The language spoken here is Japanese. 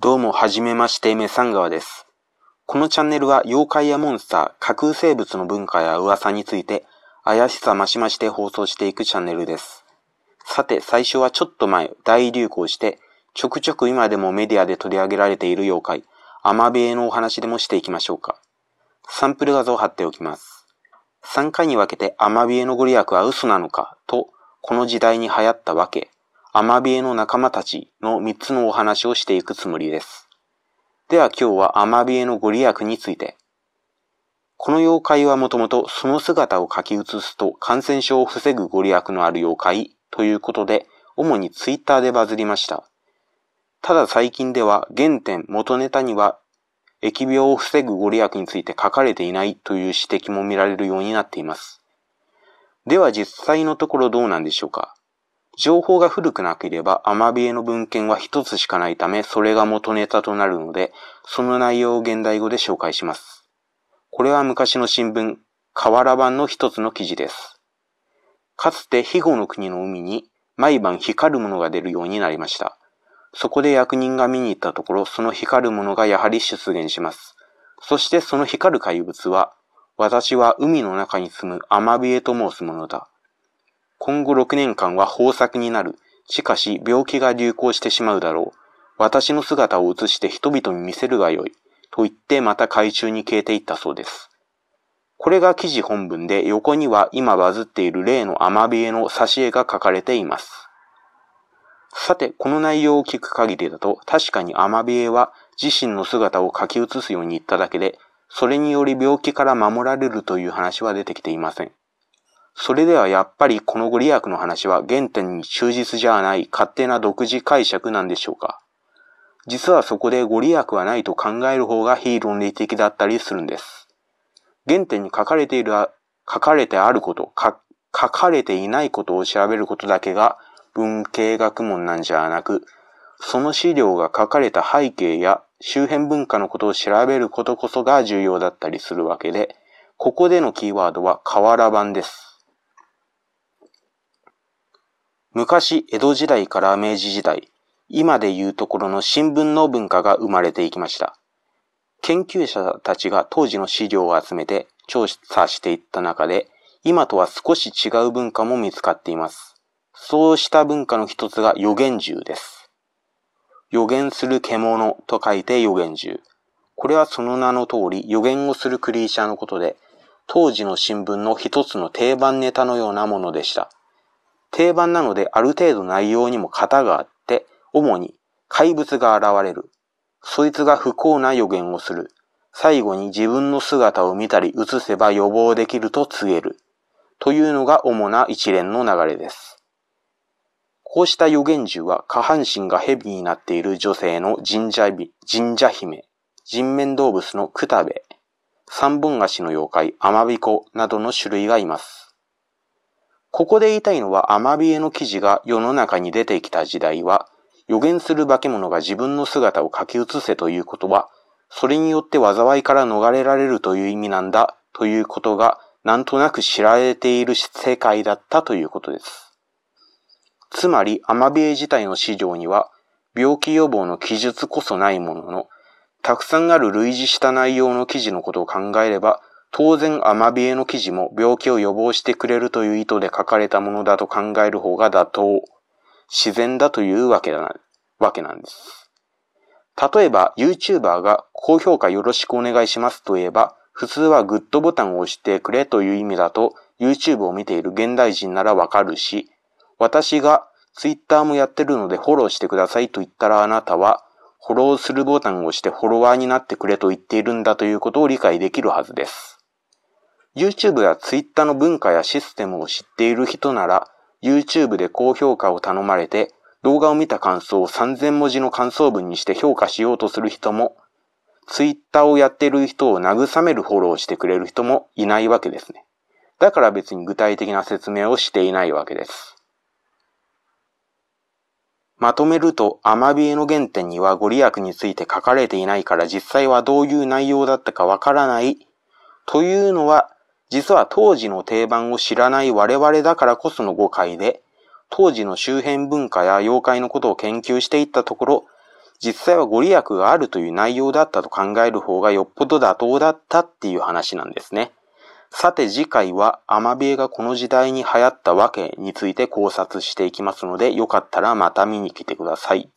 どうも、はじめまして、メサンガワです。このチャンネルは、妖怪やモンスター、架空生物の文化や噂について、怪しさましましで放送していくチャンネルです。さて、最初はちょっと前、大流行して、ちょくちょく今でもメディアで取り上げられている妖怪、アマビエのお話でもしていきましょうか。サンプル画像を貼っておきます。3回に分けてアマビエのご利益は嘘なのかと、この時代に流行ったわけ、アマビエの仲間たちの3つのお話をしていくつもりです。では今日はアマビエのご利益について。この妖怪はもともとその姿を書き写すと感染症を防ぐご利益のある妖怪ということで、主にツイッターでバズりました。ただ最近では原点元ネタには疫病を防ぐご利益について書かれていないという指摘も見られるようになっています。では実際のところどうなんでしょうか情報が古くなければアマビエの文献は一つしかないためそれが元ネタとなるのでその内容を現代語で紹介します。これは昔の新聞、河原版の一つの記事です。かつて肥後の国の海に毎晩光るものが出るようになりました。そこで役人が見に行ったところ、その光るものがやはり出現します。そしてその光る怪物は、私は海の中に住むアマビエと申すものだ。今後6年間は豊作になる。しかし病気が流行してしまうだろう。私の姿を映して人々に見せるがよい。と言ってまた海中に消えていったそうです。これが記事本文で横には今バズっている例のアマビエの挿絵が書かれています。さて、この内容を聞く限りだと、確かにアマビエは自身の姿を書き写すように言っただけで、それにより病気から守られるという話は出てきていません。それではやっぱりこのご利益の話は原点に忠実じゃない勝手な独自解釈なんでしょうか実はそこでご利益はないと考える方が非論理的だったりするんです。原点に書かれている、書かれてあること、書かれていないことを調べることだけが文系学問なんじゃなく、その資料が書かれた背景や周辺文化のことを調べることこそが重要だったりするわけで、ここでのキーワードは河原版です。昔、江戸時代から明治時代、今でいうところの新聞の文化が生まれていきました。研究者たちが当時の資料を集めて調査していった中で、今とは少し違う文化も見つかっています。そうした文化の一つが予言獣です。予言する獣と書いて予言獣。これはその名の通り予言をするクリーチャーのことで、当時の新聞の一つの定番ネタのようなものでした。定番なのである程度内容にも型があって、主に怪物が現れる。そいつが不幸な予言をする。最後に自分の姿を見たり映せば予防できると告げる。というのが主な一連の流れです。こうした予言獣は下半身が蛇になっている女性の神社神社姫、人面動物のクタベ、三本足の妖怪、アマビコなどの種類がいます。ここで言いたいのはアマビエの記事が世の中に出てきた時代は、予言する化け物が自分の姿を書き写せということは、それによって災いから逃れられるという意味なんだということが、なんとなく知られている世界だったということです。つまり、アマビエ自体の資料には、病気予防の記述こそないものの、たくさんある類似した内容の記事のことを考えれば、当然アマビエの記事も病気を予防してくれるという意図で書かれたものだと考える方が妥当、自然だというわけだな、わけなんです。例えば、YouTuber が高評価よろしくお願いしますと言えば、普通はグッドボタンを押してくれという意味だと、YouTube を見ている現代人ならわかるし、私が Twitter もやってるのでフォローしてくださいと言ったらあなたは、フォローするボタンを押してフォロワーになってくれと言っているんだということを理解できるはずです。YouTube や Twitter の文化やシステムを知っている人なら、YouTube で高評価を頼まれて、動画を見た感想を3000文字の感想文にして評価しようとする人も、Twitter をやっている人を慰めるフォローしてくれる人もいないわけですね。だから別に具体的な説明をしていないわけです。まとめると、アマビエの原点にはご利益について書かれていないから実際はどういう内容だったかわからないというのは、実は当時の定番を知らない我々だからこその誤解で、当時の周辺文化や妖怪のことを研究していったところ、実際はご利益があるという内容だったと考える方がよっぽど妥当だったっていう話なんですね。さて次回はアマビエがこの時代に流行ったわけについて考察していきますので、よかったらまた見に来てください。